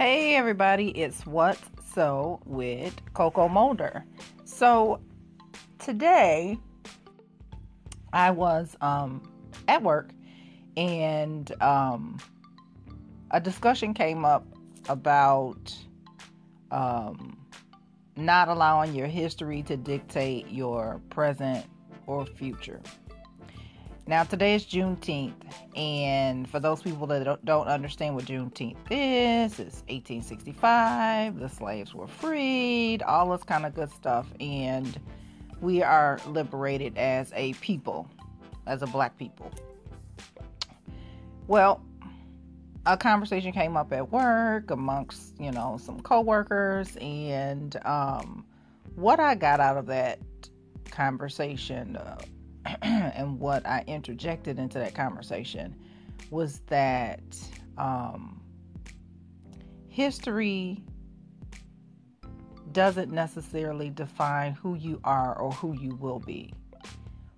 Hey everybody, it's What's So with Coco Mulder. So today I was um, at work and um, a discussion came up about um, not allowing your history to dictate your present or future. Now, today is Juneteenth, and for those people that don't understand what Juneteenth is, it's 1865, the slaves were freed, all this kind of good stuff, and we are liberated as a people, as a black people. Well, a conversation came up at work amongst, you know, some coworkers, and um, what I got out of that conversation. Uh, and what I interjected into that conversation was that um, history doesn't necessarily define who you are or who you will be.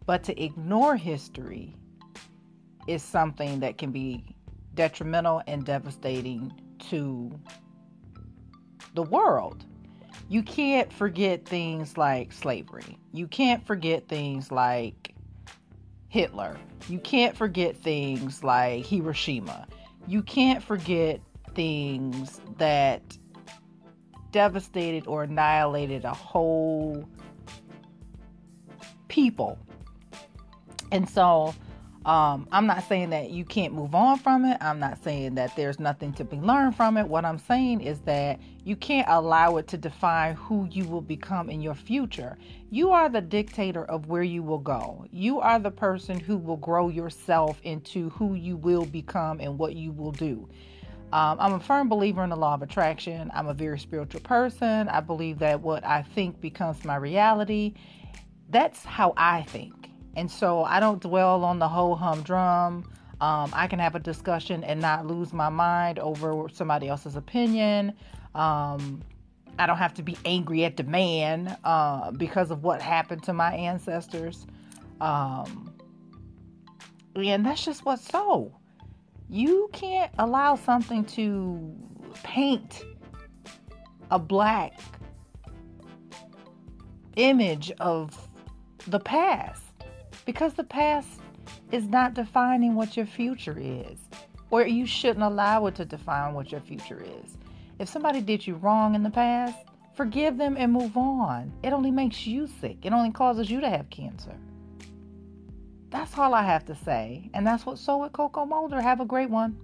But to ignore history is something that can be detrimental and devastating to the world. You can't forget things like slavery. You can't forget things like Hitler. You can't forget things like Hiroshima. You can't forget things that devastated or annihilated a whole people. And so um, I'm not saying that you can't move on from it. I'm not saying that there's nothing to be learned from it. What I'm saying is that you can't allow it to define who you will become in your future. You are the dictator of where you will go. You are the person who will grow yourself into who you will become and what you will do. Um, I'm a firm believer in the law of attraction. I'm a very spiritual person. I believe that what I think becomes my reality. That's how I think. And so I don't dwell on the whole humdrum. Um, I can have a discussion and not lose my mind over somebody else's opinion. Um, I don't have to be angry at the man uh, because of what happened to my ancestors. Um, and that's just what's so. You can't allow something to paint a black image of the past because the past is not defining what your future is, or you shouldn't allow it to define what your future is. If somebody did you wrong in the past, forgive them and move on. It only makes you sick, it only causes you to have cancer. That's all I have to say. And that's what So with Coco Mulder. Have a great one.